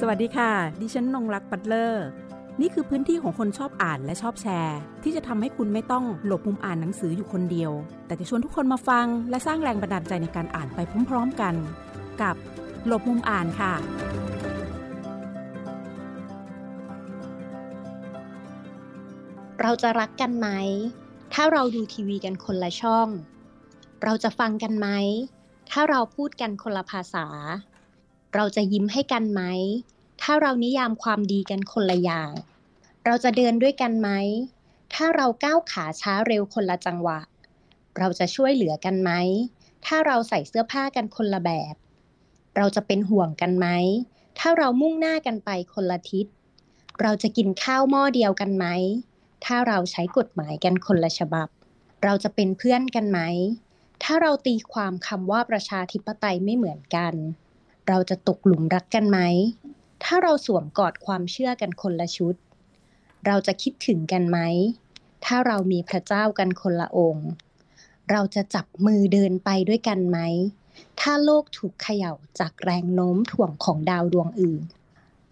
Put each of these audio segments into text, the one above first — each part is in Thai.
สวัสดีค่ะ ดิฉันนงรักปัตเลอร์ นี่คือพื้นที่ของคนชอบอ่านและชอบแชร์ ที่จะทำให้คุณไม่ต้องหลบมุมอ่านหนังสืออยู่คนเดียว แต่จะชวนทุกคนมาฟัง และสร้างแรงบันดาลใจในการอ่านไปพร้อมๆกัน กับหลบมุมอ่านค่ะ เราจะรักกันไหม ถ้าเราดูทีวีกันคนละช่อง เราจะฟังกันไหม ถ้าเราพูดกันคนละภาษา เราจะยิ้มให้กันไหม ถ้าเรานิยามความดีกันคนละอย่าง เราจะเดินด้วยกันไหม ถ้าเราก้าวขาช้าเร็วคนละจังหวะ เราจะช่วยเหลือกันไหม ถ้าเราใส่เสื้อผ้ากันคนละแบบ เราจะเป็นห่วงกันไหม ถ้าเรามุ่งหน้ากันไปคนละทิศ เราจะกินข้าวหม้อเดียวกันไหม ถ้าเราใช้กฎหมายกันคนละฉบับ เราจะเป็นเพื่อนกันไหม ถ้าเราตีความคำว่าประชาธิปไตยไม่เหมือนกัน เราจะตกหลุมรักกันไหม ถ้าเราสวมกอดความเชื่อกันคนละชุด เราจะคิดถึงกันไหม ถ้าเรามีพระเจ้ากันคนละองค์ เราจะจับมือเดินไปด้วยกันไหม ถ้าโลกถูกเขย่าจากแรงโน้มถ่วงของดาวดวงอื่น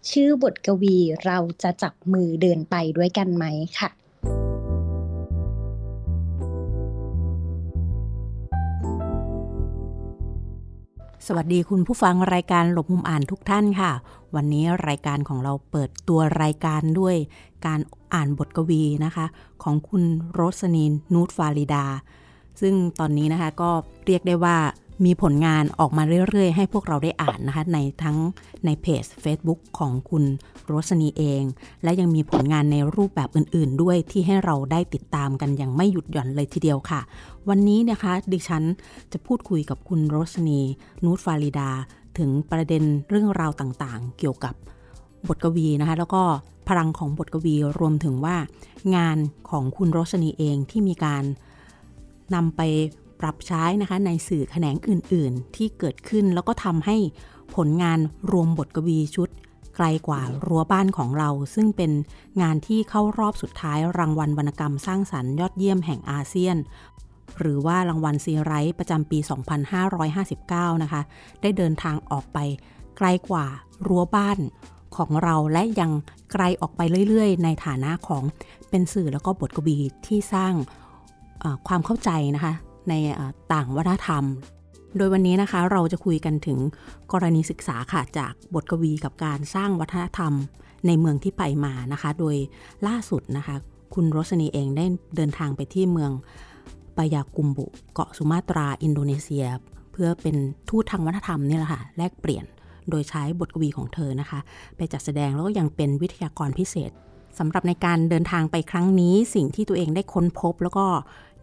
ชื่อบทกวีเราจะจับมือเดินไปด้วยกันไหมค่ะ สวัสดีคุณผู้ฟังรายการหลบมุมอ่านทุกท่านค่ะ วันนี้รายการของเราเปิดตัวรายการด้วยการอ่านบทกวีนะคะ ของคุณโรสนีนนูตฟาริดา ซึ่งตอนนี้นะคะก็เรียกได้ว่ามีผลงานออกมาเรื่อย ๆ ให้พวกเราได้อ่านนะคะ ในทั้งในเพจ Facebook ของคุณโรสนีเอง และยังมีผลงานในรูปแบบอื่น ๆ ด้วยที่ให้เราได้ติดตามกันอย่างไม่หยุดหย่อนเลยทีเดียวค่ะ วันนี้นะคะดิฉันจะพูดคุยกับคุณโรสนีนูตฟาริดา ถึงประเด็นเรื่องราวต่างๆ เกี่ยวกับบทกวีนะคะ แล้วก็พลังของบทกวีรวมถึงว่า งานของคุณโรสนีเองที่มีการนำไป ปรับใช้นะคะในสื่อแขนงอื่นๆ ที่เกิดขึ้นแล้วก็ทำให้ผลงานรวมบทกวีชุด ไกลกว่ารั้วบ้านของเรา ซึ่งเป็นงานที่เข้ารอบสุดท้ายรางวัลวรรณกรรมสร้างสรรค์ยอดเยี่ยมแห่งอาเซียน หรือว่ารางวัลซีไรต์ประจำปี 2559 นะคะ ได้เดินทางออกไป ไกลกว่ารั้วบ้านของเราและยังไกลออกไปเรื่อยๆ ในฐานะของเป็นสื่อแล้วก็บทกวีที่สร้างความเข้าใจนะคะ ในต่างวัฒนธรรม โดยวันนี้นะคะเราจะคุยกันถึงกรณีศึกษาค่ะจากบทกวีกับการสร้างวัฒนธรรมในเมืองที่ไปมานะคะ โดยล่าสุดนะคะ คุณโรสนีเองได้เดินทางไปที่เมืองปายากุมบุ เกาะสุมาตรา อินโดนีเซีย เพื่อเป็นทูตทางวัฒนธรรมนี่แหละค่ะแลกเปลี่ยนโดยใช้บทกวีของเธอนะคะ ไปจัดแสดงแล้วก็ยังเป็นวิทยากรพิเศษสำหรับในการเดินทางไปครั้งนี้สิ่งที่ตัวเองได้ค้นพบ แล้วก็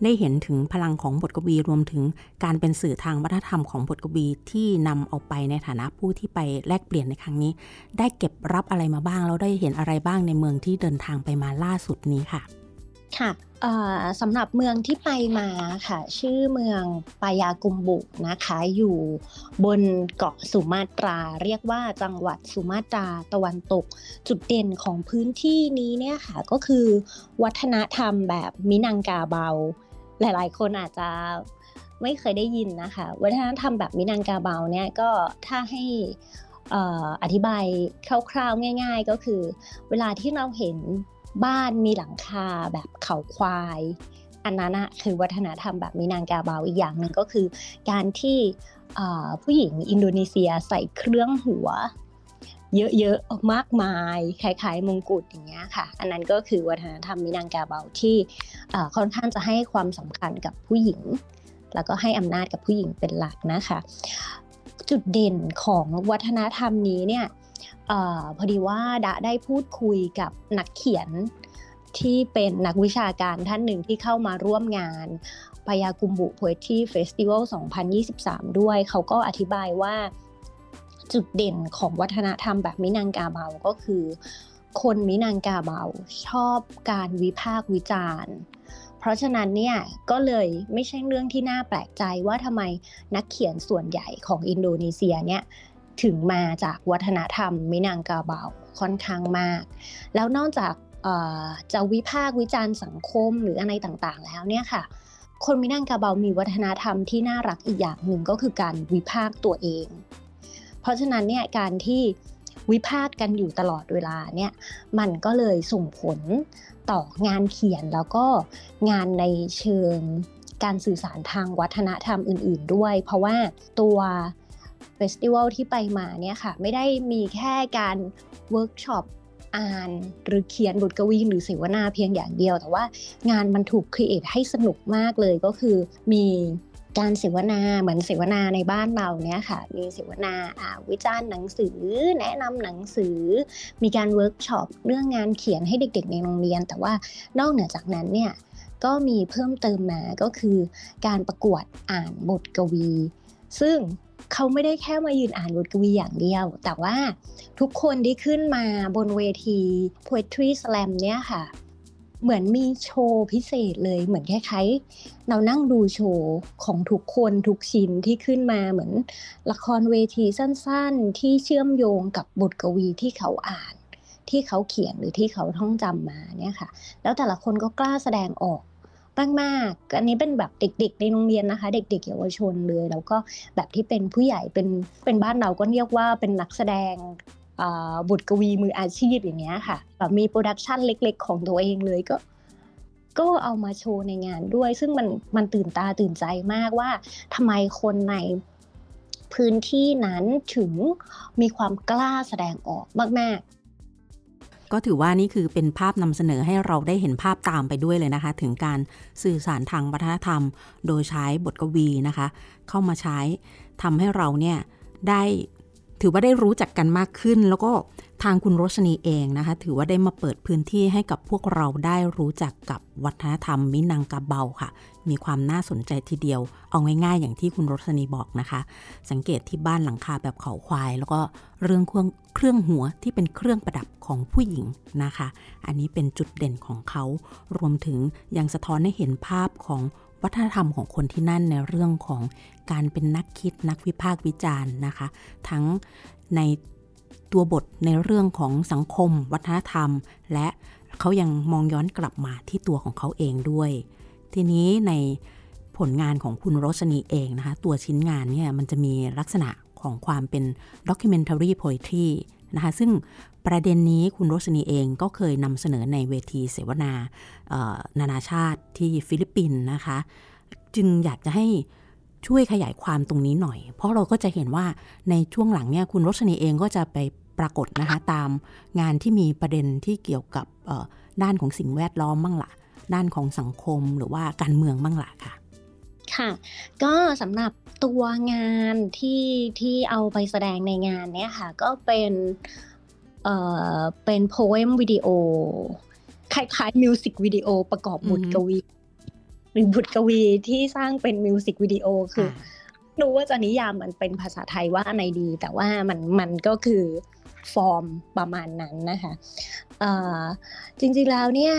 ได้เห็นถึงพลังของบทกวีรวมถึงการเป็นสื่อทางวัฒนธรรมของบทกวีที่นำเอาไปในฐานะผู้ที่ไปแลกเปลี่ยนในครั้งนี้ ได้เก็บรับอะไรมาบ้างแล้วได้เห็นอะไรบ้างในเมืองที่เดินทางไปมาล่าสุดนี้ค่ะ ค่ะสำหรับเมืองที่ไปมาค่ะ ชื่อเมืองปายากุมบุนะคะ อยู่บนเกาะสุมาตรา เรียกว่าจังหวัดสุมาตราตะวันตก จุดเด่นของพื้นที่นี้เนี่ยค่ะ ก็คือวัฒนธรรมแบบมินังกาเบา หลายๆ คนอาจจะไม่เคยได้ยินนะคะวัฒนธรรมแบบมินังกาเบาเนี่ยก็ถ้าให้อธิบายคร่าวๆง่าย ๆ ก็คือ เวลาที่เราเห็นบ้านมีหลังคาแบบเขาควาย อันนั้นอะคือวัฒนธรรมแบบมินางกาเบาอีกอย่างหนึ่งก็คือ การที่ผู้หญิงอินโดนีเซียใส่เครื่องหัว เยอะๆมากมายคล้ายๆมงกุฎอย่างเงี้ยค่ะ อันนั้นก็คือวัฒนธรรมมินางกาเบาที่ค่อนข้างจะให้ความสำคัญกับผู้หญิง แล้วก็ให้อำนาจกับผู้หญิงเป็นหลักนะคะ จุดเด่นของวัฒนธรรมนี้เนี่ยอพอดีว่าดาได้พูดคุยกับนักเขียนที่เป็นนักวิชาการท่านหนึ่งที่เข้ามาร่วมงานปายากุมบุโพเอทีเฟสติวัล2023 ด้วย เขาก็อธิบายว่า จุดเด่นของวัฒนธรรมแบบมินังกาเบาก็คือ คนมินังกาเบาชอบการวิพากษ์วิจารณ์ เพราะฉะนั้นเนี่ยก็เลยไม่ใช่เรื่องที่น่าแปลกใจว่าทำไมนักเขียนส่วนใหญ่ของอินโดนีเซียเนี่ยถึงมาจากวัฒนธรรมมินังกาเบาค่อนข้างมาก แล้วนอกจากจะวิพากษ์วิจารณ์สังคมหรืออะไรต่างๆ แล้วเนี่ยค่ะ คนมินังกาเบามีวัฒนธรรมที่น่ารักอีกอย่างหนึ่งก็คือการวิพากษ์ตัวเอง เพราะฉะนั้นเนี่ยการที่วิพากษ์กันอยู่ตลอดเวลาเนี่ยมันก็เลยส่งผลต่องานเขียนแล้วก็งานในเชิงการสื่อสารทางวัฒนธรรมอื่น ๆ ด้วย เพราะว่าตัว festival ที่ไปมาเนี่ยค่ะไม่ได้มีแค่การเวิร์กช็อปอ่านหรือเขียนบทกวีหรือเสวนาเพียงอย่างเดียว แต่ว่างานมันถูก create ให้สนุกมากเลยก็คือมี การเสวนาเหมือนเสวนาในบ้านเราเนี่ยค่ะ มีเสวนาวิจารณ์หนังสือ แนะนำหนังสือ มีการเวิร์กช็อปเรื่องงานเขียนให้เด็ก ๆ ในโรงเรียน แต่ว่านอกเหนือจากนั้นเนี่ยก็มีเพิ่มเติมมาก็คือการประกวดอ่านบทกวี ซึ่งเขาไม่ได้แค่มายืนอ่านบทกวีอย่างเดียว แต่ว่าทุกคนที่ขึ้นมาบนเวที poetry slam เนี่ยค่ะ เหมือนมีโชว์พิเศษเลยเหมือนคล้ายๆเรานั่งดูโชว์ของทุกคนทุกชิ้นที่ขึ้นมาเหมือนละครเวทีสั้นๆ ที่เชื่อมโยงกับบทกวีที่เขาอ่าน ที่เขาเขียนหรือที่เขาท่องจำมาเนี่ยค่ะ แล้วแต่ละคนก็กล้าแสดงออกมากๆอันนี้เป็นแบบเด็ก ๆ ในโรงเรียนนะคะ เด็ก ๆ เยาวชนเลย แล้วก็แบบที่เป็นผู้ใหญ่เป็นเป็นบ้านเราก็เรียกว่าเป็นนักแสดง บทกวีมืออาชีพอย่างเงี้ยค่ะแบบมีโปรดักชันเล็ก ๆ ของตัวเองเลยก็ก็เอามาโชว์ในงานด้วย ซึ่งมันมันตื่นตาตื่นใจมากว่าทำไมคนในพื้นที่นั้นถึงมีความกล้าแสดงออกมากก็ถือว่านี่คือเป็นภาพนำเสนอให้เราได้เห็นภาพตามไปด้วยเลยนะคะ ถึงการสื่อสารทางวัฒนธรรม โดยใช้บทกวีนะคะ เข้ามาใช้ทำให้เราเนี่ยได้ ถือว่าได้รู้จักกันมากขึ้น แล้วก็ทางคุณโรชนีเองนะคะ ถือว่าได้มาเปิดพื้นที่ให้กับพวกเราได้รู้จักกับวัฒนธรรมมินังกาเบาค่ะ มีความน่าสนใจทีเดียว เอาง่ายๆ อย่างที่คุณโรชนีบอกนะคะ สังเกตที่บ้านหลังคาแบบเขาควาย แล้วก็เรื่องเครื่องเครื่องหัวที่เป็นเครื่องประดับของผู้หญิงนะคะ อันนี้เป็นจุดเด่นของเขา รวมถึงยังสะท้อนให้เห็นภาพของ วัฒนธรรมของคนที่นั่นในเรื่องของการเป็นนักคิดนักวิพากษ์วิจารณ์นะคะ ทั้งในตัวบทในเรื่องของสังคม วัฒนธรรม และเขายังมองย้อนกลับมาที่ตัวของเขาเองด้วย ทีนี้ในผลงานของคุณโรชนีเองนะคะ ตัวชิ้นงานเนี่ยมันจะมีลักษณะของความเป็น documentary poetry นะคะซึ่ง ประเด็นนี้คุณโรชนีเองก็เคยนำเสนอในเวทีเสวนานานาชาติที่ฟิลิปปินส์นะคะ จึงอยากจะให้ช่วยขยายความตรงนี้หน่อย เพราะเราก็จะเห็นว่าในช่วงหลังเนี่ยคุณโรชนีเองก็จะไปปรากฏนะคะตามงานที่มีประเด็นที่เกี่ยวกับด้านของสิ่งแวดล้อมบ้างละ่ะ ด้านของสังคมหรือว่าการเมืองบ้างละค่ะ ค่ะ ก็สำหรับตัวงานที่ที่เอาไปแสดงในงานเนี้ยค่ะ ก็เป็น เอ่อเป็น poem video คล้ายๆมิวสิกวิดีโอประกอบบทกวีหรือบทกวีที่สร้างเป็นมิวสิกวิดีโอคือรู้ว่าจะนิยามมันเป็นภาษาไทยว่าอะไรดี แต่ว่ามันมันก็คือฟอร์มประมาณนั้นนะคะจริงๆแล้วเนี่ย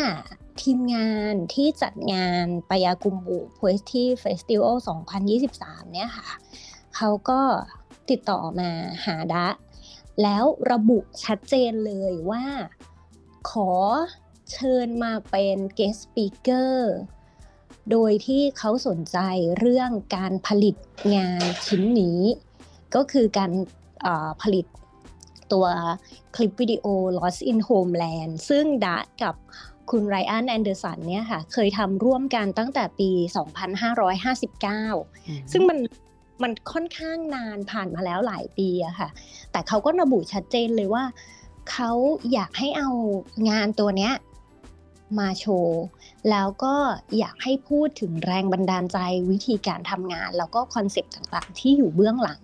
ทีมงานที่จัดงานปยากุมบุ Poetry Festival 2023 เนี่ยค่ะเขาก็ติดต่อมาหาดะ แล้วระบุชัดเจนเลยว่าขอเชิญมาเป็น guest speaker โดยที่เขาสนใจเรื่องการผลิตงานชิ้นนี้ ก็คือการผลิตตัวคลิปวิดีโอ Lost in Homeland ซึ่งดะกับคุณไรอันแอนเดอร์สันเนี่ยค่ะ เคยทำร่วมกันตั้งแต่ปี 2559 ซึ่งมัน มันค่อนข้างนานผ่านมาแล้วหลายปีอะค่ะ แต่เขาก็ระบุชัดเจนเลยว่า เขาอยากให้เอางานตัวเนี้ยมาโชว์ แล้วก็อยากให้พูดถึงแรงบันดาลใจวิธีการทำงาน แล้วก็คอนเซปต์ต่างๆ ที่อยู่เบื้องหลัง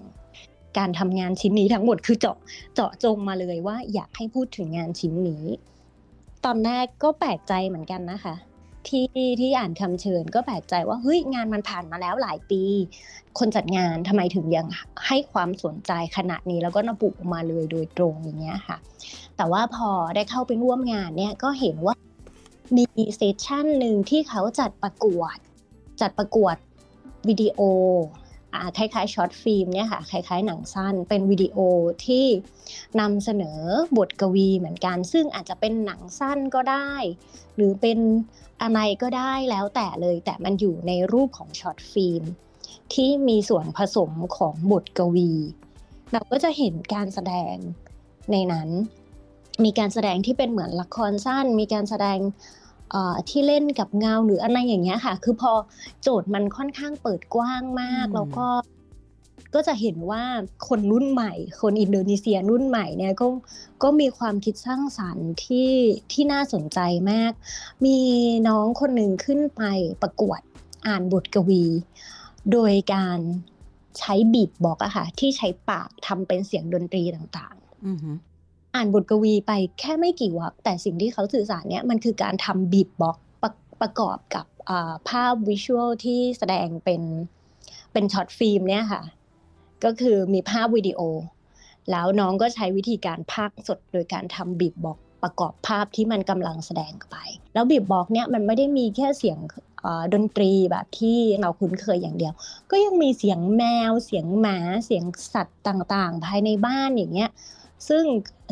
การทำงานชิ้นนี้ทั้งหมดคือเจาะเจาะจงมาเลยว่าอยากให้พูดถึงงานชิ้นนี้ ตอนแรกก็แปลกใจเหมือนกันนะคะ ที่ที่อ่านคำเชิญก็แปลกใจว่าเฮ้ยงานมันผ่านมาแล้วหลายปี คนจัดงานทำไมถึงยังให้ความสนใจขนาดนี้แล้วก็ระบุมาเลยโดยตรงอย่างเงี้ยค่ะ แต่ว่าพอได้เข้าไปร่วมงานเนี่ยก็เห็นว่ามี session หนึ่งที่เขาจัดประกวด จัดประกวดวิดีโอ คล้ายๆ short film เนี่ยค่ะคล้ายๆหนังสั้น เป็นวิดีโอที่นำเสนอบทกวีเหมือนกัน ซึ่งอาจจะเป็นหนังสั้นก็ได้ หรือเป็นอะไรก็ได้แล้วแต่เลย แต่มันอยู่ในรูปของช็อตฟิล์มที่มีส่วนผสมของบทกวี เราก็จะเห็นการแสดงในนั้น มีการแสดงที่เป็นเหมือนละครสั้น มีการแสดง ที่เล่นกับเงาหรืออะไรอย่างเงี้ยค่ะ คือพอโจทย์มันค่อนข้างเปิดกว้างมาก แล้วก็ก็จะเห็นว่าคนรุ่นใหม่ คนอินโดนีเซียรุ่นใหม่เนี่ยก็ก็มีความคิดสร้างสรรค์ที่ที่น่าสนใจมาก มีน้องคนหนึ่งขึ้นไปประกวดอ่านบทกวี โดยการใช้บีบบอกอะค่ะที่ใช้ปากทำเป็นเสียงดนตรีต่างๆ อ่านบทกวีไปแค่ไม่กี่วรรคแต่สิ่งที่เขาสื่อสารเนี่ยมันคือการทำบีบบอกประประกอบกับภาพวิชวลที่แสดงเป็นเป็นช็อตฟิล์มเนี่ยค่ะ ก็คือมีภาพวิดีโอ แล้วน้องก็ใช้วิธีการพากสดโดยการทำบีบบอกประกอบภาพที่มันกำลังแสดงไป แล้วบีบบอกเนี่ยมันไม่ได้มีแค่เสียงดนตรีแบบที่เราคุ้นเคยอย่างเดียว ก็ยังมีเสียงแมว เสียงหมา เสียงสัตว์ต่างๆ ภายในบ้านอย่างเงี้ย ซึ่ง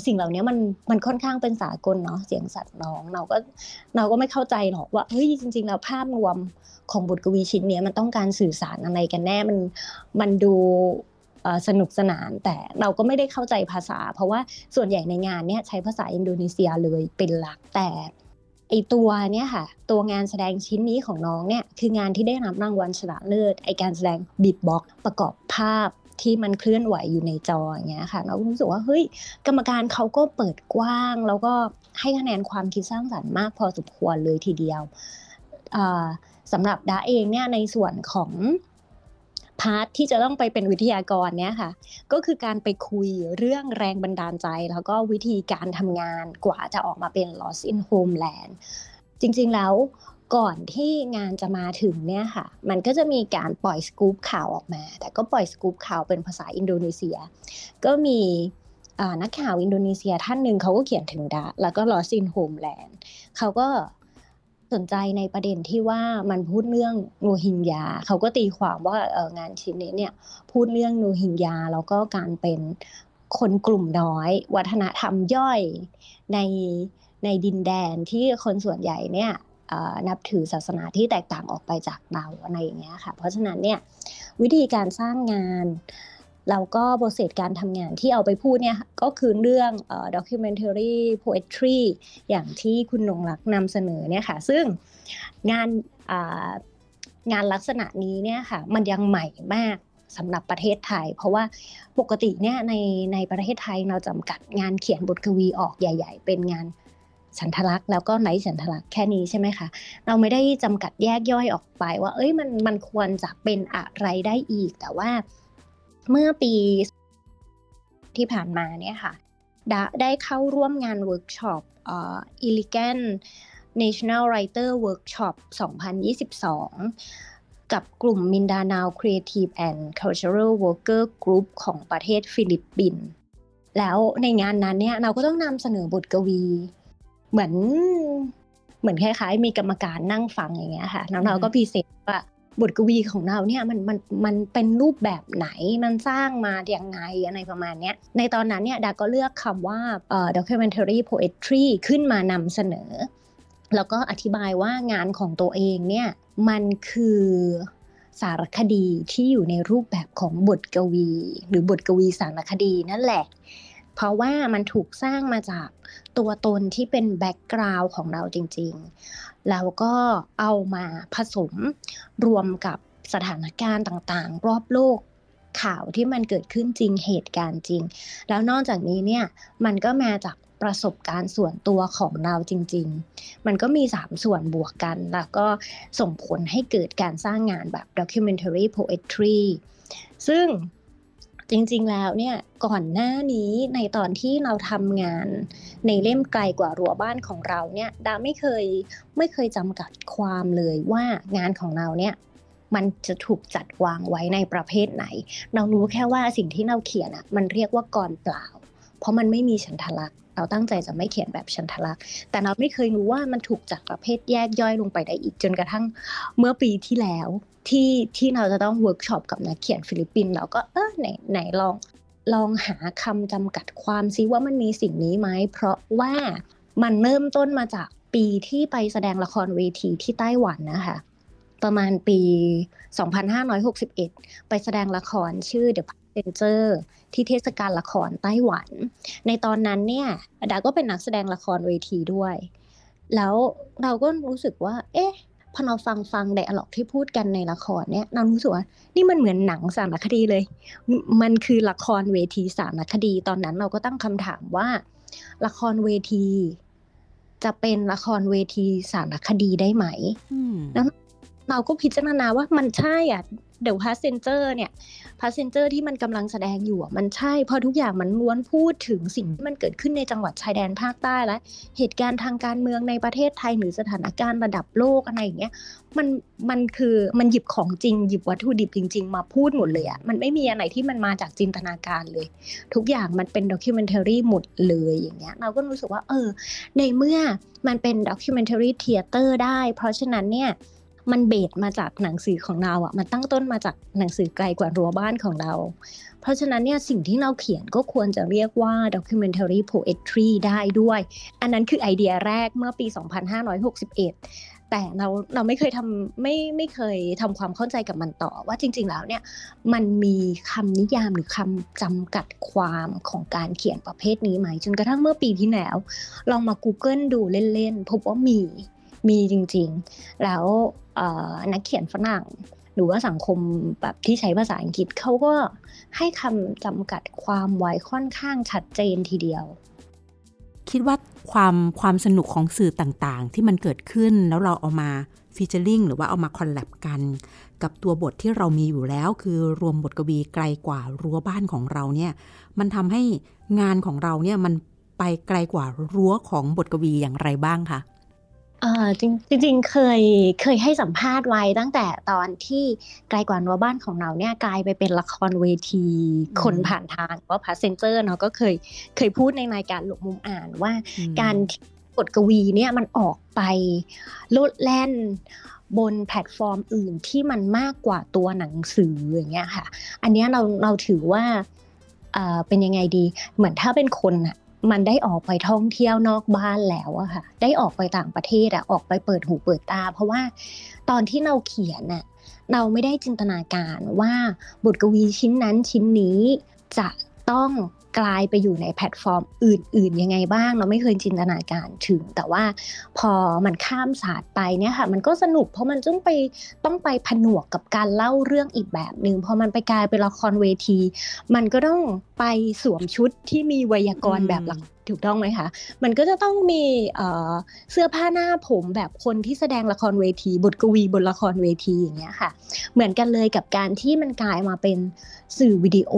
สิ่งเหล่านี้มันมันค่อนข้างเป็นสากลเนาะเสียงสัตว์น้องเราก็เราก็ไม่เข้าใจหรอกว่าเฮ้ยจริง ๆ แล้วภาพรวมของบทกวีชิ้นนี้มันต้องการสื่อสารอะไรกันแน่มันมันดูสนุกสนานแต่เราก็ไม่ได้เข้าใจภาษา เพราะว่าส่วนใหญ่ในงานเนี้ยใช้ภาษาอินโดนีเซียเลยเป็นหลักแต่ไอตัวเนี้ยค่ะ ตัวงานแสดงชิ้นนี้ของน้องเนี่ยคืองานที่ได้รับรางวัลชนะเลิศไอการแสดงบิดบ็อกประกอบภาพ ที่มันเคลื่อนไหวอยู่ในจออย่างเงี้ยค่ะ เรารู้สึกว่าเฮ้ยกรรมการเขาก็เปิดกว้าง แล้วก็ให้คะแนนความคิดสร้างสรรค์มากพอสมควรเลยทีเดียวสำหรับดาเองเนี่ยในส่วนของพาร์ทที่จะต้องไปเป็นวิทยากรเนี่ยค่ะ ก็คือการไปคุยเรื่องแรงบันดาลใจ แล้วก็วิธีการทำงานกว่าจะออกมาเป็น Lost in Homeland จริงๆแล้ว ก่อนที่งานจะมาถึงเนี่ยค่ะ มันก็จะมีการปล่อยสกู๊ปข่าวออกมา แต่ก็ปล่อยสกู๊ปข่าวเป็นภาษาอินโดนีเซีย ก็มีนักข่าวอินโดนีเซียท่านหนึ่งเขาก็เขียนถึงดาแล้วก็ Lost in Homeland เขาก็สนใจในประเด็นที่ว่ามันพูดเรื่องโนฮิงยาเขาก็ตีความว่างานชิ้นนี้เนี่ยพูดเรื่องโนฮิงยาแล้วก็การเป็นคนกลุ่มน้อย วัฒนธรรมย่อยในในดินแดนที่คนส่วนใหญ่เนี่ย นับถือศาสนาที่แตกต่างออกไปจากเราอะไรอย่างเงี้ยค่ะ เพราะฉะนั้นเนี่ยวิธีการสร้างงานแล้วก็โปรเซสการทำงานที่เอาไปพูดเนี่ยก็คือเรื่อง documentary poetry อย่างที่คุณนงรักนำเสนอเนี่ยค่ะ ซึ่งงานงานลักษณะนี้เนี่ยค่ะมันยังใหม่มากสำหรับประเทศไทย เพราะว่าปกติเนี่ยในในประเทศไทยเราจำกัดงานเขียนบทกวีออกใหญ่ ๆ เป็นงาน สันทลักษ์แล้วก็ไนท์สันทลักษ์แค่นี้ใช่ไหมคะ เราไม่ได้จำกัดแยกย่อยออกไปว่า เอ้ยมันมันควรจะเป็นอะไรได้อีก แต่ว่าเมื่อปีที่ผ่านมาเนี่ยค่ะ ได้เข้าร่วมงานเวิร์กช็อปเอ่อ Iligan National Writers Workshop 2022 กับกลุ่ม Mindanao Creative and Cultural Worker Group ของประเทศฟิลิปปินส์แล้วในงานนั้นเนี่ยเราก็ต้องนำเสนอบทกวี เหมือนเหมือนคล้ายๆ มีกรรมการนั่งฟังอย่างเงี้ยค่ะแล้วเราก็พิเศษว่าบทกวีของเราเนี่ยมันมันมันเป็นรูปแบบไหนมันสร้างมาอย่างไงอะไรประมาณนี้ในตอนนั้นเนี่ยดาก็เลือกคำว่าเอ่อ documentary poetry ขึ้นมานำเสนอ แล้วก็อธิบายว่างานของตัวเองเนี่ยมันคือสารคดีที่อยู่ในรูปแบบของบทกวี หรือบทกวีสารคดีนั่นแหละ เพราะว่ามันถูกสร้างมาจากตัวตนที่เป็นแบ็กกราวน์ของเราจริงๆ แล้วก็เอามาผสมรวมกับสถานการณ์ต่างๆ รอบโลกข่าวที่มันเกิดขึ้นจริงเหตุการณ์จริง แล้วนอกจากนี้เนี่ยมันก็มาจากประสบการณ์ส่วนตัวของเราจริง ๆ มันก็มี 3 ส่วนบวกกัน แล้วก็ส่งผลให้เกิดการสร้างงานแบบ documentary poetry ซึ่ง จริงๆแล้วเนี่ยก่อนหน้านี้ในตอนที่เราทำงานในเล่มไกลกว่ารั้วบ้านของเราเนี่ยดาไม่เคยไม่เคยจำกัดความเลยว่างานของเราเนี่ยมันจะถูกจัดวางไว้ในประเภทไหน เรารู้แค่ว่าสิ่งที่เราเขียนอะมันเรียกว่ากรเปล่า เพราะมันไม่มีฉันทลักษณ เราตั้งใจจะไม่เขียนแบบฉันทลักษณ์แต่เราไม่เคยรู้ว่ามันถูกจัดประเภทแยกย่อยลงไปได้อีกจนกระทั่งเมื่อปีที่แล้วที่ที่เราจะต้องเวิร์กช็อปกับนักเขียนฟิลิปปินส์เราก็เออไหนไหนลองลองหาคำจำกัดความซิว่ามันมีสิ่งนี้ไหมเพราะว่ามันเริ่มต้นมาจากปีที่ไปแสดงละครเวทีที่ไต้หวันนะคะประมาณปี 2561 ไปแสดงละครชื่อ The เซนเจอร์ที่เทศกาลละครไต้หวัน ในตอนนั้นเนี่ยดาก็เป็นนักแสดงละครเวทีด้วย แล้วเราก็รู้สึกว่า เอ๊ะพอเราฟังฟัง dialogue ที่พูดกันในละครเนี่ยเรารู้สึกว่านี่มันเหมือนหนังสารคดีเลย มันคือละครเวทีสารคดี ตอนนั้นเราก็ตั้งคำถามว่า ละครเวที จะเป็นละครเวทีสารคดีได้ไหมแล้วเราก็พิจารณาว่ามันใช่อะ The Passenger เนี่ย Passenger ที่มันกำลังแสดงอยู่มันใช่เพราะทุกอย่างมันล้วนพูดถึงสิ่งที่มันเกิดขึ้นในจังหวัดชายแดนภาคใต้และ เหตุการณ์ทางการเมืองในประเทศไทยหรือสถานการณ์ระดับโลกอะไรอย่างเงี้ยมันมันคือมันหยิบของจริง หยิบวัตถุดิบจริง ๆ มาพูดหมดเลยอะมันไม่มีอะไรที่มันมาจากจินตนาการเลย ทุกอย่างมันเป็น documentary หมดเลยอย่างเงี้ยเราก็รู้สึกว่าเออ ในเมื่อมันเป็น documentary theater ได้ เพราะฉะนั้นเนี่ย มัน base มาจากหนังสือของเราอะ มันตั้งต้นมาจากหนังสือไกลกว่ารั้วบ้านของเรา เพราะฉะนั้นเนี่ยสิ่งที่เราเขียนก็ควรจะเรียกว่า documentary poetry ได้ด้วย อันนั้นคือไอเดียแรกเมื่อปี 2561 แต่เราเราไม่เคยทำไม่ไม่เคยทำความเข้าใจกับมันต่อว่าจริง ๆ แล้วเนี่ยมันมีคำนิยามหรือคำจำกัดความของการเขียนประเภทนี้ไหมจนกระทั่งเมื่อปีที่แล้ว ลองมา Google ดูเล่นๆพบว่ามี มีจริง ๆ แล้วนักเขียนฝรั่ง หรือว่าสังคมแบบที่ใช้ภาษาอังกฤษเขาก็ให้คำจำกัดความไว้ค่อนข้างชัดเจนทีเดียว คิดว่าความความสนุกของสื่อต่างๆ ที่มันเกิดขึ้นแล้วเราเอามา featuring หรือว่าเอามา collab กัน กับตัวบทที่เรามีอยู่แล้ว คือรวมบทกวีไกลกว่ารั้วบ้านของเราเนี่ย มันทำให้งานของเราเนี่ยมันไปไกลกว่ารั้วของบทกวีอย่างไรบ้างคะ ออจริงจริงเคยเคยให้สัมภาษณ์ไว้ตั้งแต่ตอนที่ไกลกว่ารั้วบ้านของเราเนี่ยกลายไปเป็นละครเวทีคนผ่านทางว่า Passenger เนาะก็เคยเคยพูดในรายการหลบมุมอ่านว่าการบทกวีเนี่ยมันออกไปโลดแล่นบนแพลตฟอร์มอื่นที่มันมากกว่าตัวหนังสืออย่างเงี้ยค่ะ อันนี้เราเราถือว่าเป็นยังไงดี เหมือนถ้าเป็นคนอะ มันได้ออกไปท่องเที่ยวนอกบ้านแล้วอะค่ะ ได้ออกไปต่างประเทศอะออกไปเปิดหูเปิดตา เพราะว่าตอนที่เราเขียนน่ะเราไม่ได้จินตนาการว่าบทกวีชิ้นนั้นชิ้นนี้จะต้อง กลายไปอยู่ในแพลตฟอร์มอื่น ๆ ยังไงบ้าง เราไม่เคยจินตนาการถึง แต่ว่าพอมันข้ามศาสตร์ไปเนี่ยค่ะมันก็สนุกเพราะมันต้องไปต้องไปผนวกกับการเล่าเรื่องอีกแบบหนึ่งพอมันไปกลายเป็นละครเวที มันก็ต้องไปสวมชุดที่มีไวยากรณ์แบบละ ถูกต้องไหมคะ มันก็จะต้องมีเสื้อผ้าหน้าผมแบบคนที่แสดงละครเวที บทกวีบนละครเวทีอย่างเงี้ยค่ะ เหมือนกันเลยกับการที่มันกลายมาเป็นสื่อวิดีโอ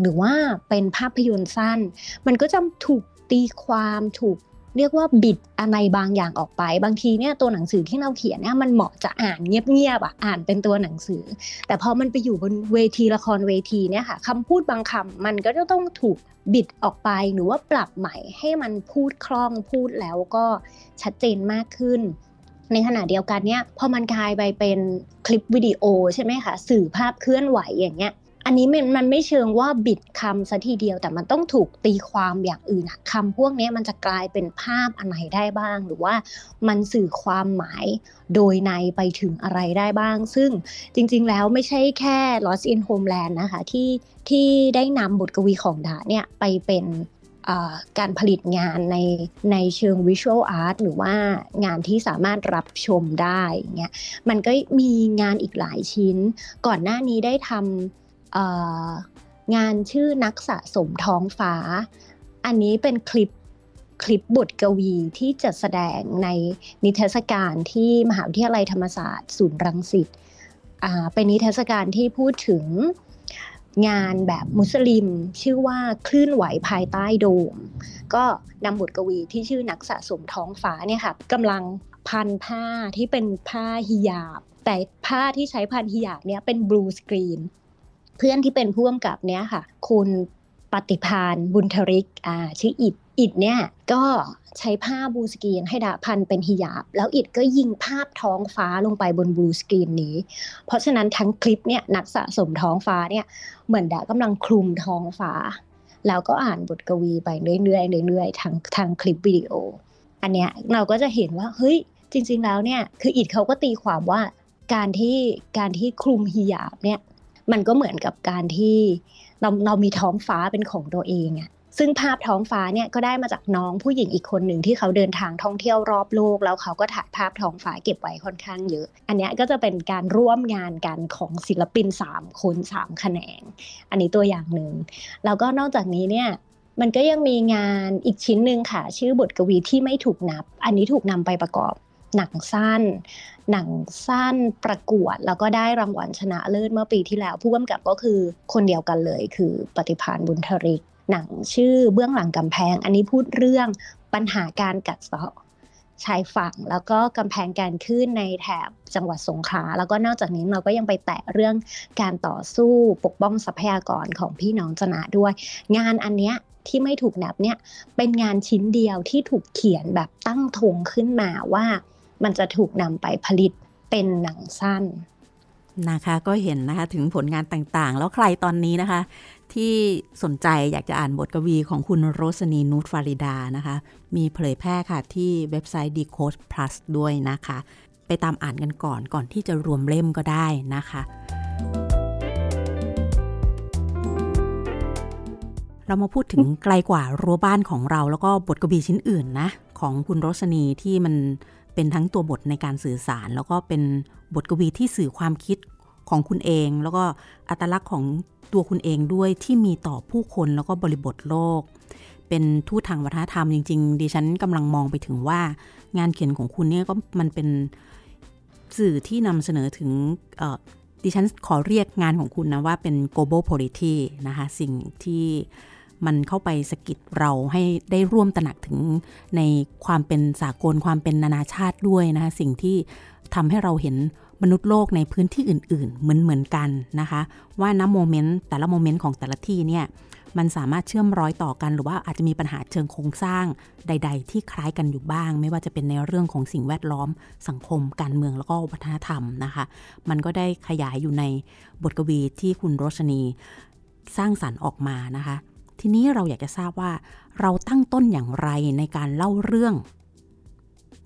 หรือว่าเป็นภาพยนตร์สั้น มันก็จะถูกตีความถูก เรียกว่าบิดอะไรบางอย่างออกไป บางทีเนี่ยตัวหนังสือที่เราเขียนเนี่ยมันเหมาะจะอ่านเงียบๆอะอ่านเป็นตัวหนังสือ แต่พอมันไปอยู่บนเวทีละครเวทีเนี่ยค่ะคำพูดบางคำมันก็จะต้องถูกบิดออกไปหรือว่าปรับใหม่ให้มันพูดคล่องพูดแล้วก็ชัดเจนมากขึ้น ในขณะเดียวกันเนี่ยพอมันกลายไปเป็นคลิปวิดีโอใช่ไหมคะสื่อภาพเคลื่อนไหวอย่างเงี้ย อันนี้มันมันไม่เชิงว่าบิดคำซะทีเดียว แต่มันต้องถูกตีความอย่างอื่นคำพวกนี้มันจะกลายเป็นภาพอะไรได้บ้าง หรือว่ามันสื่อความหมายโดยในไปถึงอะไรได้บ้าง ซึ่งจริงๆแล้วไม่ใช่แค่ Lost in Homeland นะคะที่ที่ได้นำบทกวีของดาเนี่ยไปเป็นการผลิตงานในในเชิงวิชวลอาร์ตหรือว่างานที่สามารถรับชมได้เงี้ยมันก็มีงานอีกหลายชิ้น ก่อนหน้านี้ได้ทำ งานชื่อนักสะสมท้องฟ้า อันนี้เป็นคลิปคลิปบทกวีที่จะแสดงในนิทรรศการที่มหาวิทยาลัยธรรมศาสตร์ศูนย์รังสิตเป็นนิทรรศการที่พูดถึงงานแบบมุสลิมชื่อว่าคลื่นไหวภายใต้โดม ก็นำบทกวีที่ชื่อนักสะสมท้องฟ้าเนี่ยค่ะกำลังพันผ้าที่เป็นผ้าฮิญาบ แต่ผ้าที่ใช้พันฮิญาบเนี่ยเป็นบลูสกรีน เพื่อนที่เป็นผู้กำกับเนี้ยค่ะ คุณปฏิพานบุญทริกอ่าชื่ออิดอิดเนี่ยก็ใช้ผ้าบูสกรีนให้ดาพันเป็นฮิญาบ แล้วอิดก็ยิงภาพท้องฟ้าลงไปบนบูสกรีนนี้ เพราะฉะนั้นทั้งคลิปเนี่ยนักสะสมท้องฟ้าเนี่ยเหมือนดากำลังคลุมท้องฟ้า แล้วก็อ่านบทกวีไปเรื่อยๆเรื่อยๆทางทางคลิปวิดีโอ อันเนี้ยเราก็จะเห็นว่าเฮ้ยจริง ๆ แล้วเนี่ยคืออิดเขาก็ตีความว่าการที่การที่คลุมฮิญาบเนี่ย มันก็เหมือนกับการที่เราเรามีท้องฟ้าเป็นของตัวเองอะซึ่งภาพท้องฟ้าเนี่ยก็ได้มาจากน้องผู้หญิงอีกคนหนึ่งที่เขาเดินทางท่องเที่ยวรอบโลก แล้วเขาก็ถ่ายภาพท้องฟ้าเก็บไว้ค่อนข้างเยอะ อันนี้ก็จะเป็นการร่วมงานกันของศิลปิน 3 คน 3 แขนง อันนี้ตัวอย่างหนึ่งแล้วก็นอกจากนี้เนี่ยมันก็ยังมีงานอีกชิ้นหนึ่งค่ะ ชื่อบทกวีที่ไม่ถูกนับ อันนี้ถูกนำไปประกอบ หนังสั้น หนังสั้นประกวด แล้วก็ได้รางวัลชนะเลิศเมื่อปีที่แล้ว ผู้กำกับก็คือคนเดียวกันเลย คือปฏิพานบุญทริก หนังชื่อเบื้องหลังกำแพง อันนี้พูดเรื่องปัญหาการกัดเซาะชายฝั่งแล้วก็กำแพงการขึ้นในแถบจังหวัดสงขลาแล้วก็นอกจากนี้เราก็ยังไปแตะเรื่องการต่อสู้ปกป้องทรัพยากรของพี่น้องจนะด้วย งานอันเนี้ยที่ไม่ถูกนับเนี่ยเป็นงานชิ้นเดียวที่ถูกเขียนแบบตั้งธงขึ้นมาว่า มันจะถูกนำไปผลิตเป็นหนังสั้นนะคะก็เห็นนะคะถึงผลงานต่างๆ แล้วใครตอนนี้นะคะ ที่สนใจอยากจะอ่านบทกวีของคุณโรสนีนูตฟาริดานะคะ มีเผยแพร่ค่ะที่เว็บไซต์ Decode Plus ด้วยนะคะ ไปตามอ่านกันก่อนก่อนที่จะรวมเล่มก็ได้นะคะ เรามาพูดถึงไกลกว่ารั้วบ้านของเรา แล้วก็บทกวีชิ้นอื่นนะ ของคุณโรสนีที่มัน เป็นทั้งตัวบทในการสื่อสาร แล้วก็เป็นบทกวีที่สื่อความคิดของคุณเอง แล้วก็อัตลักษณ์ของตัวคุณเองด้วยที่มีต่อผู้คนแล้วก็บริบทโลก เป็นทูตทางวัฒนธรรมจริง ๆ ดิฉันกำลังมองไปถึงว่างานเขียนของคุณเนี่ยก็มันเป็นสื่อที่นำเสนอถึงดิฉันขอเรียกงานของคุณนะว่าเป็น global polity นะคะ สิ่งที่ มันเข้าไปสกิดเราให้ได้ร่วมตระหนักถึงในความเป็นสากลความเป็นนานาชาติด้วยนะคะสิ่งที่ทำให้เราเห็นมนุษย์โลกในพื้นที่อื่น ๆ เหมือนเหมือนกันนะคะ ว่าณโมเมนต์แต่ละโมเมนต์ของแต่ละที่เนี่ยมันสามารถเชื่อมร้อยต่อกันหรือว่าอาจจะมีปัญหาเชิงโครงสร้างใด ๆ ที่คล้ายกันอยู่บ้าง ไม่ว่าจะเป็นในเรื่องของสิ่งแวดล้อมสังคม การเมืองแล้วก็วัฒนธรรมนะคะ มันก็ได้ขยายอยู่ในบทกวีที่คุณโรชนีสร้างสรรค์ออกมานะคะ ทีนี้เราอยากจะทราบว่า เราตั้งต้นอย่างไรในการเล่าเรื่อง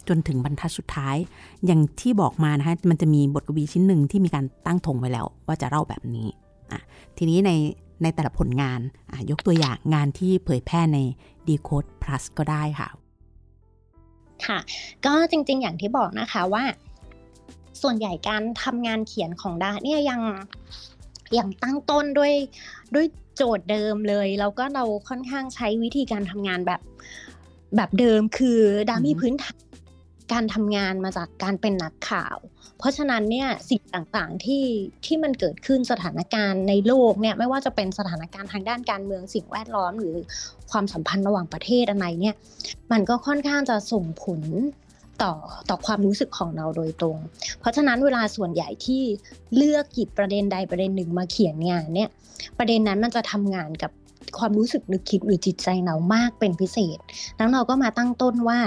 จนถึงบรรทัดสุดท้าย อย่างที่บอกมานะคะมันจะมีบทกวีชิ้นหนึ่งที่มีการตั้งธงไว้แล้ว ว่าจะเล่าแบบนี้อะทีนี้ในในแต่ละผลงานอะยกตัวอย่างงานที่เผยแพร่ใน Decode Plus ก็ได้ค่ะ ค่ะ ก็จริงๆอย่างที่บอกนะคะว่า ส่วนใหญ่การทำงานเขียนของดาเนี่ยยัง ยังตั้งต้นด้วยด้วยโจทย์เดิมเลย แล้วก็เราค่อนข้างใช้วิธีการทำงานแบบแบบเดิมคือดามีพื้นฐานการทำงานมาจากการเป็นนักข่าว เพราะฉะนั้นเนี่ยสิ่งต่างๆที่ที่มันเกิดขึ้นสถานการณ์ในโลกเนี่ยไม่ว่าจะเป็นสถานการณ์ทางด้านการเมืองสิ่งแวดล้อม หรือความสัมพันธ์ระหว่างประเทศอะไรเนี่ยมันก็ค่อนข้างจะส่งผล ต่อต่อความรู้สึกของเราโดยตรง เพราะฉะนั้นเวลาส่วนใหญ่ที่เลือกหยิบประเด็นใดประเด็นหนึ่งมาเขียนงานเนี่ย ประเด็นนั้นมันจะทำงานกับความรู้สึกนึกคิดหรือจิตใจเรามากเป็นพิเศษแล้วเราก็มาตั้งต้นว่า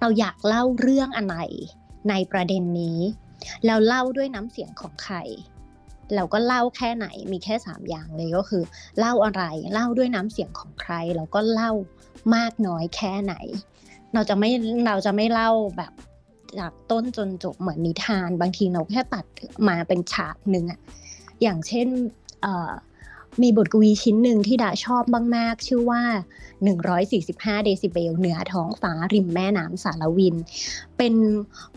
เราอยากเล่าเรื่องอะไรในประเด็นนี้ แล้วเล่าด้วยน้ำเสียงของใครเราก็เล่าแค่ไหนมีแค่สามอย่างเลยก็คือ เล่าอะไรเล่าด้วยน้ำเสียงของใครเราก็เล่ามากน้อยแค่ไหน เราจะไม่เราจะไม่เล่าแบบจากต้นจนจบเหมือนนิทาน บางทีเราแค่ตัดมาเป็นฉากหนึ่งอะอย่างเช่นมีบทกวีชิ้นหนึ่งที่ดาชอบมากๆ ชื่อว่า 145 เดซิเบล เหนือท้องฟ้าริมแม่น้ำสารวิน เป็น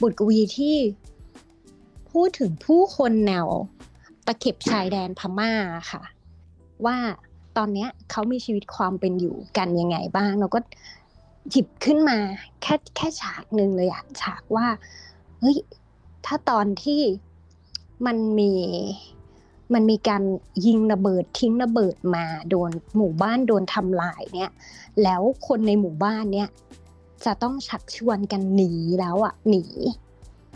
บทกวีที่พูดถึงผู้คนแนวตะเข็บชายแดนพม่าค่ะ ว่าตอนนี้เขามีชีวิตความเป็นอยู่กันยังไงบ้าง เราก็ หยิบขึ้นมาแค่แค่ฉากหนึ่งเลยอะฉากว่าเฮ้ยถ้าตอนที่มันมีมันมีการยิงระเบิดทิ้งระเบิดมาโดนหมู่บ้านโดนทำลายเนี่ย แล้วคนในหมู่บ้านเนี่ย จะต้องชักชวนกันหนีแล้วอะหนี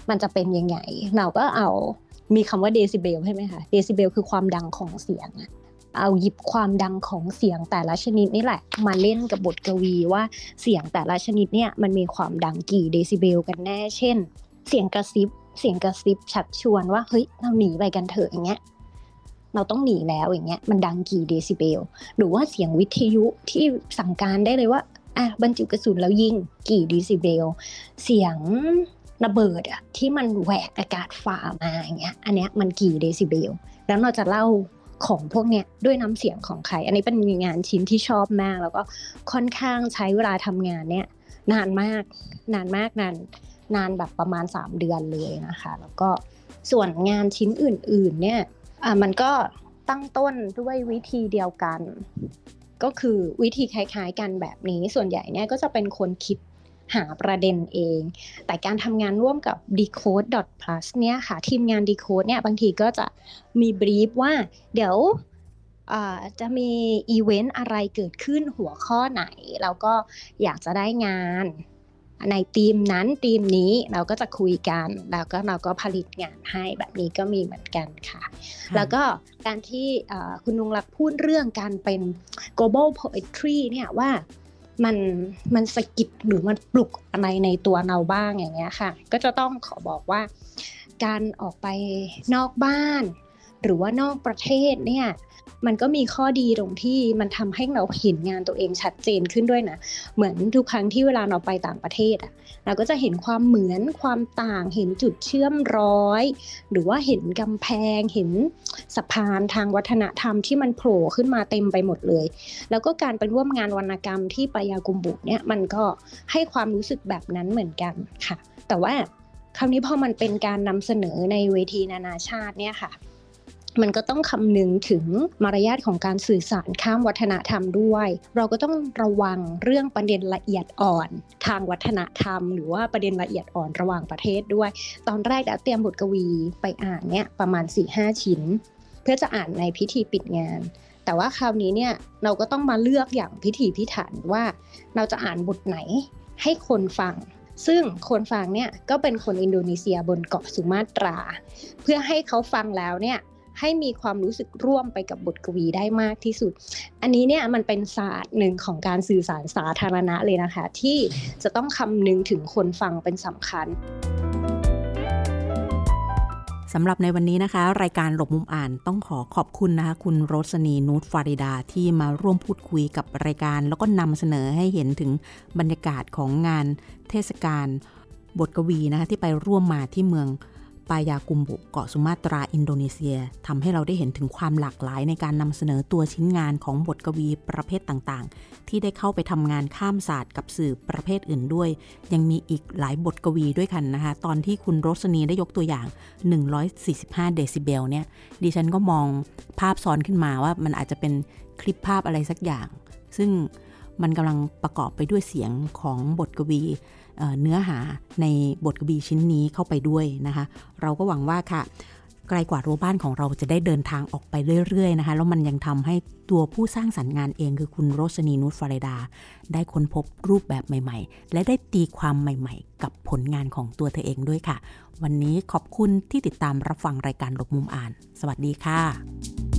มันจะเป็นยังไง เราก็เอามีคำว่าเดซิเบลใช่ไหมคะเดซิเบลคือความดังของเสียง เอาหยิบความดังของเสียงแต่ละชนิดนี่แหละ มาเล่นกับบทกวีว่าเสียงแต่ละชนิดเนี่ยมันมีความดังกี่เดซิเบลกันแน่ เช่น เสียงกระซิบ เสียงกระซิบชักชวนว่าเฮ้ยเราหนีไปกันเถอะอย่างเงี้ยเราต้องหนีแล้วอย่างเงี้ยมันดังกี่เดซิเบล หรือว่าเสียงวิทยุที่สั่งการได้เลยว่าอะบรรจุกระสุนแล้วยิงกี่เดซิเบล เสียงระเบิดอะที่มันแหวกอากาศฝ่ามาอย่างเงี้ยอันเนี้ยมันกี่เดซิเบล แล้วเราจะเล่า ของพวกเนี้ยด้วยน้ำเสียงของใคร อันนี้เป็นงานชิ้นที่ชอบมาก แล้วก็ค่อนข้างใช้เวลาทำงานเนี่ยนานมากนานมากนานนานแบบประมาณ 3 เดือนเลยนะคะ แล้วก็ส่วนงานชิ้นอื่น ๆ เนี่ยมันก็ตั้งต้นด้วยวิธีเดียวกัน ก็คือวิธีคล้าย ๆ กันแบบนี้ส่วนใหญ่เนี่ยก็จะเป็นคนคิด หาประเด็นเอง แต่การทำงานร่วมกับ decode plus เนี่ยค่ะ ทีมงาน decode เนี่ยบางทีก็จะมีบรีฟว่าเดี๋ยวจะมีอีเวนต์อะไรเกิดขึ้นหัวข้อไหน แล้วก็อยากจะได้งานในทีมนั้นทีมนี้เราก็จะคุยกัน แล้วก็เราก็ผลิตงานให้แบบนี้ก็มีเหมือนกันค่ะ แล้วก็การที่คุณนุงรักพูดเรื่องการเป็น global poetry เนี่ยว่า มันมันสกิดหรือมันปลุกอะไรในตัวเราบ้างอย่างเงี้ยค่ะ ก็จะต้องขอบอกว่า การออกไปนอกบ้าน หรือว่านอกประเทศเนี่ย มันก็มีข้อดีตรงที่มันทำให้เราเห็นงานตัวเองชัดเจนขึ้นด้วยนะ เหมือนทุกครั้งที่เวลาเราไปต่างประเทศอะ เราก็จะเห็นความเหมือนความต่างเห็นจุดเชื่อมร้อย หรือว่าเห็นกำแพงเห็นสะพานทางวัฒนธรรมที่มันโผล่ขึ้นมาเต็มไปหมดเลย แล้วก็การไปร่วมงานวรรณกรรมที่ปายากุมบุเนี่ยมันก็ให้ความรู้สึกแบบนั้นเหมือนกันค่ะ แต่ว่าคราวนี้พอมันเป็นการนำเสนอในเวทีนานาชาติเนี่ยค่ะ มันก็ต้องคำนึงถึงมารยาทของการสื่อสารข้ามวัฒนธรรมด้วย เราก็ต้องระวังเรื่องประเด็นละเอียดอ่อน ทางวัฒนธรรม หรือว่าประเด็นละเอียดอ่อนระหว่างประเทศด้วย ตอนแรกเตรียมบทกวีไปอ่านเนี่ยประมาณ 4-5 ชิ้น เพื่อจะอ่านในพิธีปิดงาน แต่ว่าคราวนี้เนี่ยเราก็ต้องมาเลือกอย่างพิถีพิถันว่า เราจะอ่านบทไหนให้คนฟังซึ่งคนฟังเนี่ยก็เป็นคนอินโดนีเซียบนเกาะสุมาตรา เพื่อให้เขาฟังแล้วเนี่ย ให้มีความรู้สึกร่วมไปกับบทกวีได้มากที่สุด อันนี้เนี่ยมันเป็นศาสตร์หนึ่งของการสื่อสารสาธารณะเลยนะคะ ที่จะต้องคำนึงถึงคนฟังเป็นสำคัญสำหรับในวันนี้นะคะ รายการหลบมุมอ่านต้องขอขอบคุณนะคะ คุณโรสนีนูตฟาริดาที่มาร่วมพูดคุยกับรายการ แล้วก็นำเสนอให้เห็นถึงบรรยากาศของงานเทศกาลบทกวีนะคะที่ไปร่วมมาที่เมือง ปายากุมบุเกาะสุมาตราอินโดนีเซียทำให้เราได้เห็นถึงความหลากหลายในการนำเสนอตัวชิ้นงานของบทกวีประเภทต่างๆ ที่ได้เข้าไปทำงานข้ามศาสตร์กับสื่อประเภทอื่นด้วย ยังมีอีกหลายบทกวีด้วยกันนะคะ ตอนที่คุณโรสนีได้ยกตัวอย่าง 145 เดซิเบลเนี่ยดิฉันก็มองภาพซ้อนขึ้นมาว่ามันอาจจะเป็นคลิปภาพอะไรสักอย่าง ซึ่งมันกำลังประกอบไปด้วยเสียงของบทกวี เนื้อหาในบทกบีชิ้นนี้เข้าไปด้วยนะคะ เราก็หวังว่าค่ะ ไกลกว่ารั้วบ้านของเราจะได้เดินทางออกไปเรื่อยๆนะคะ แล้วมันยังทำให้ตัวผู้สร้างสรรค์งานเองคือคุณโรสนีนุชฟาเรดา ได้ค้นพบรูปแบบใหม่ๆ และได้ตีความใหม่ๆ กับผลงานของตัวเธอเองด้วยค่ะ วันนี้ขอบคุณที่ติดตามรับฟังรายการหลบมุมอ่าน สวัสดีค่ะ